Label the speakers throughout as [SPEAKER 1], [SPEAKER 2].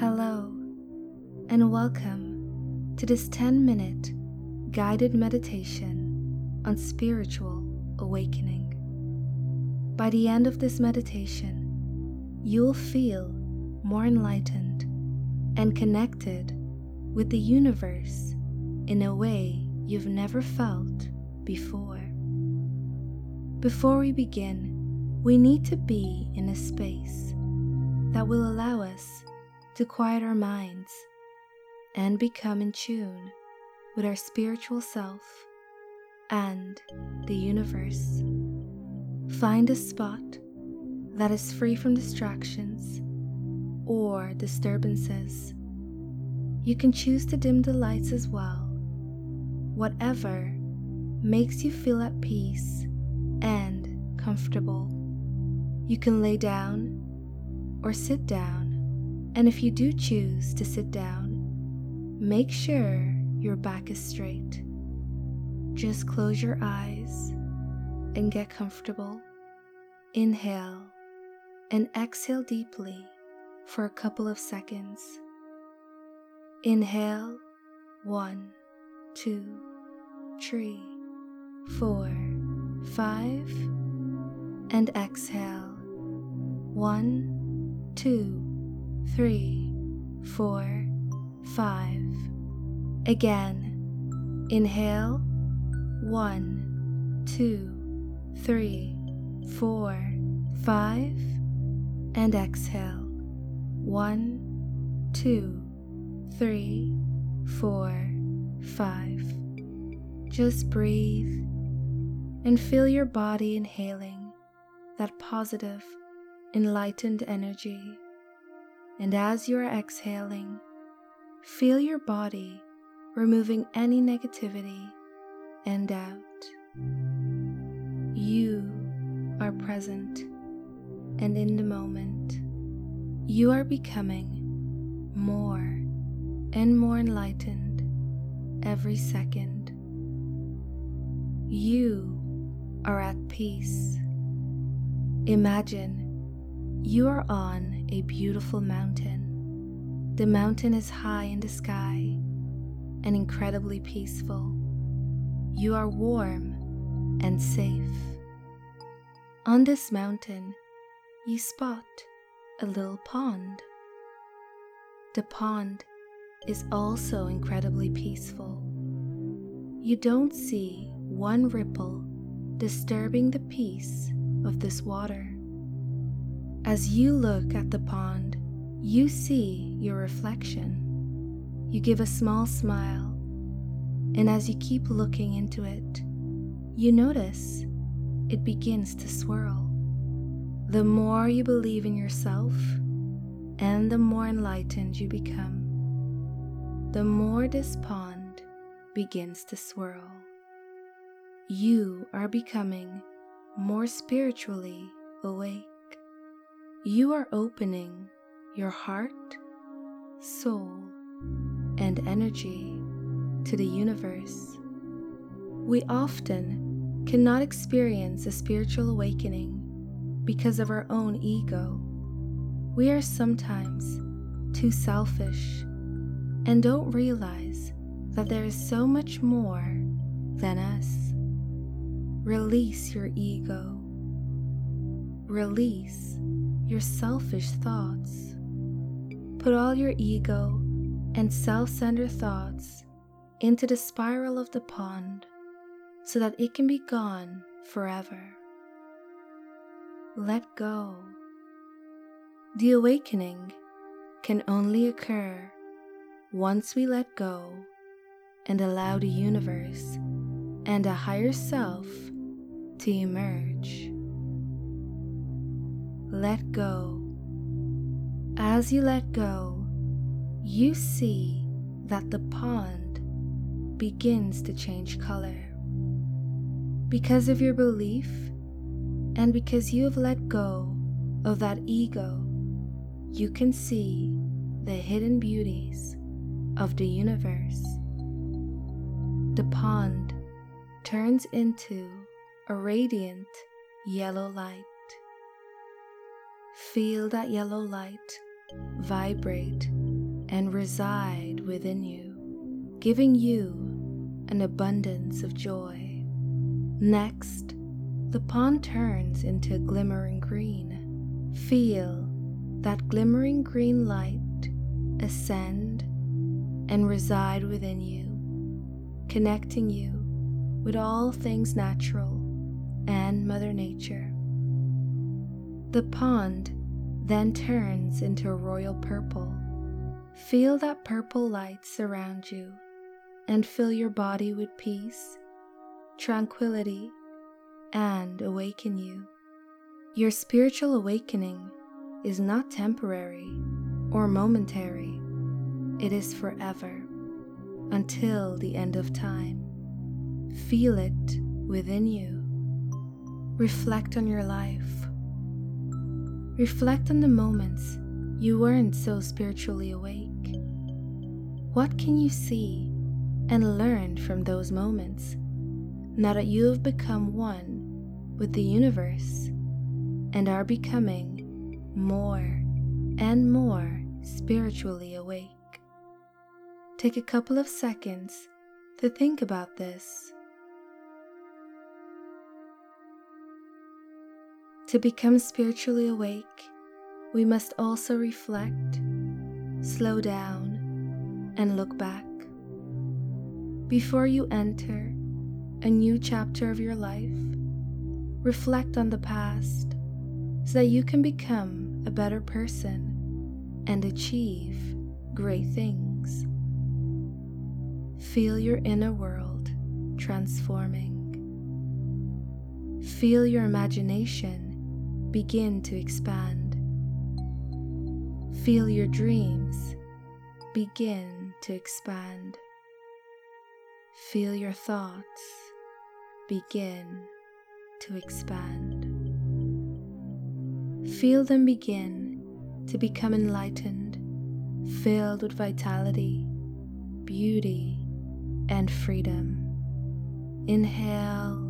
[SPEAKER 1] Hello, and welcome to this 10 minute guided meditation on spiritual awakening. By the end of this meditation, you'll feel more enlightened and connected with the universe in a way you've never felt before. Before we begin, we need to be in a space that will allow us to quiet our minds and become in tune with our spiritual self and the universe. Find a spot that is free from distractions or disturbances. You can choose to dim the lights as well. Whatever makes you feel at peace and comfortable. You can lay down or sit down, and if you do choose to sit down, make sure your back is straight. Just close your eyes and get comfortable. Inhale and exhale deeply for a couple of seconds. Inhale one, two, three, four, five, and exhale one, two, three, four, five. Again, inhale. One, two, three, four, five. And exhale. One, two, three, four, five. Just breathe and feel your body inhaling that positive enlightened energy. And as you are exhaling, feel your body removing any negativity and doubt. You are present and in the moment. You are becoming more and more enlightened every second. You are at peace. Imagine you are on a beautiful mountain. The mountain is high in the sky and incredibly peaceful. You are warm and safe. On this mountain, you spot a little pond. The pond is also incredibly peaceful. You don't see one ripple disturbing the peace of this water. As you look at the pond, you see your reflection. You give a small smile, and as you keep looking into it, you notice it begins to swirl. The more you believe in yourself, and the more enlightened you become, the more this pond begins to swirl. You are becoming more spiritually awake. You are opening your heart, soul, and energy to the universe. We often cannot experience a spiritual awakening because of our own ego. We are sometimes too selfish and don't realize that there is so much more than us. Release your ego. Release your selfish thoughts. Put all your ego and self centered thoughts into the spiral of the pond so that it can be gone forever. Let go. The awakening can only occur once we let go and allow the universe and a higher self to emerge let go. As you let go, you see that the pond begins to change color. Because of your belief and because you have let go of that ego, you can see the hidden beauties of the universe. The pond turns into a radiant yellow light. Feel that yellow light vibrate and reside within you, giving you an abundance of joy. Next, the pond turns into glimmering green. Feel that glimmering green light ascend and reside within you, connecting you with all things natural and Mother Nature. The pond then turns into royal purple. Feel that purple light surround you and fill your body with peace, tranquility, and awaken you. Your spiritual awakening is not temporary or momentary, it is forever until the end of time. Feel it within you. Reflect on your life. Reflect on the moments you weren't so spiritually awake. What can you see and learn from those moments now that you have become one with the universe and are becoming more and more spiritually awake? Take a couple of seconds to think about this. To become spiritually awake, we must also reflect, slow down, and look back. Before you enter a new chapter of your life, reflect on the past so that you can become a better person and achieve great things. Feel your inner world transforming. Feel your imagination begin to expand. Feel your dreams begin to expand. Feel your thoughts begin to expand. Feel them begin to become enlightened, filled with vitality, beauty, and freedom. Inhale,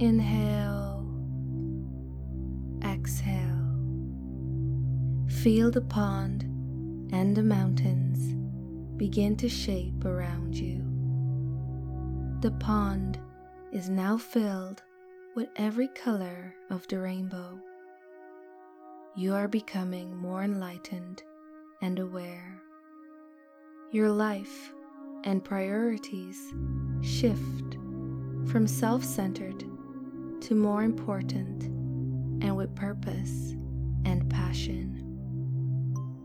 [SPEAKER 1] Inhale, exhale. Feel the pond and the mountains begin to shape around you. The pond is now filled with every color of the rainbow. You are becoming more enlightened and aware. Your life and priorities shift from self centered to more important and with purpose and passion.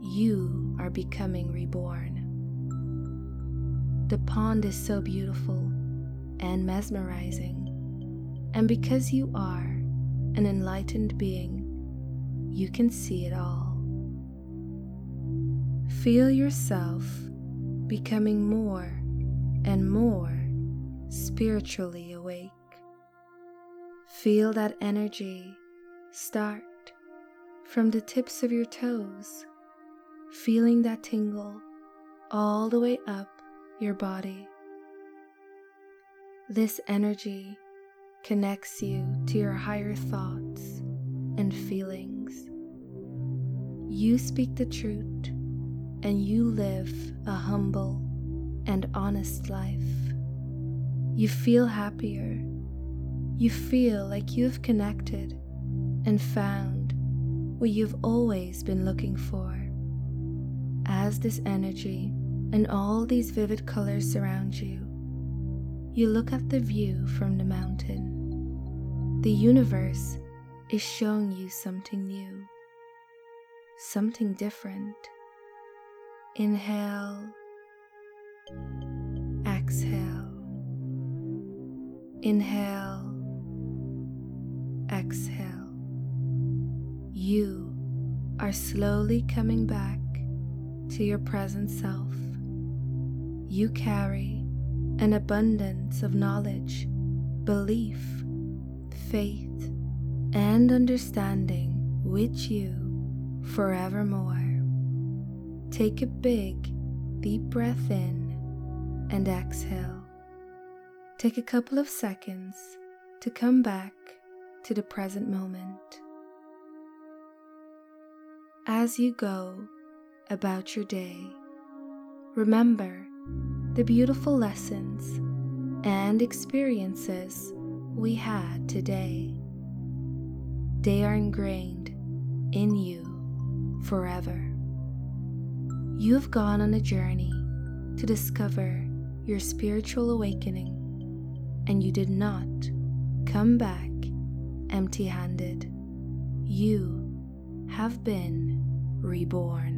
[SPEAKER 1] You are becoming reborn. The pond is so beautiful and mesmerizing, and because you are an enlightened being, you can see it all. Feel yourself becoming more and more spiritually awake. Feel that energy start from the tips of your toes, feeling that tingle all the way up your body. This energy connects you to your higher thoughts and feelings. You speak the truth and you live a humble and honest life. You feel happier you feel like you've connected and found what you've always been looking for. As this energy and all these vivid colors surround you, you look at the view from the mountain. The universe is showing you something new, something different. Inhale, exhale, inhale exhale, you are slowly coming back to your present self. You carry an abundance of knowledge, belief, faith, and understanding with you forevermore. Take a big, deep breath in and exhale. Take a couple of seconds to come back to the present moment. As you go about your day, remember the beautiful lessons and experiences we had today. They are ingrained in you forever. You've gone on a journey to discover your spiritual awakening, and you did not come back empty handed. You have been reborn.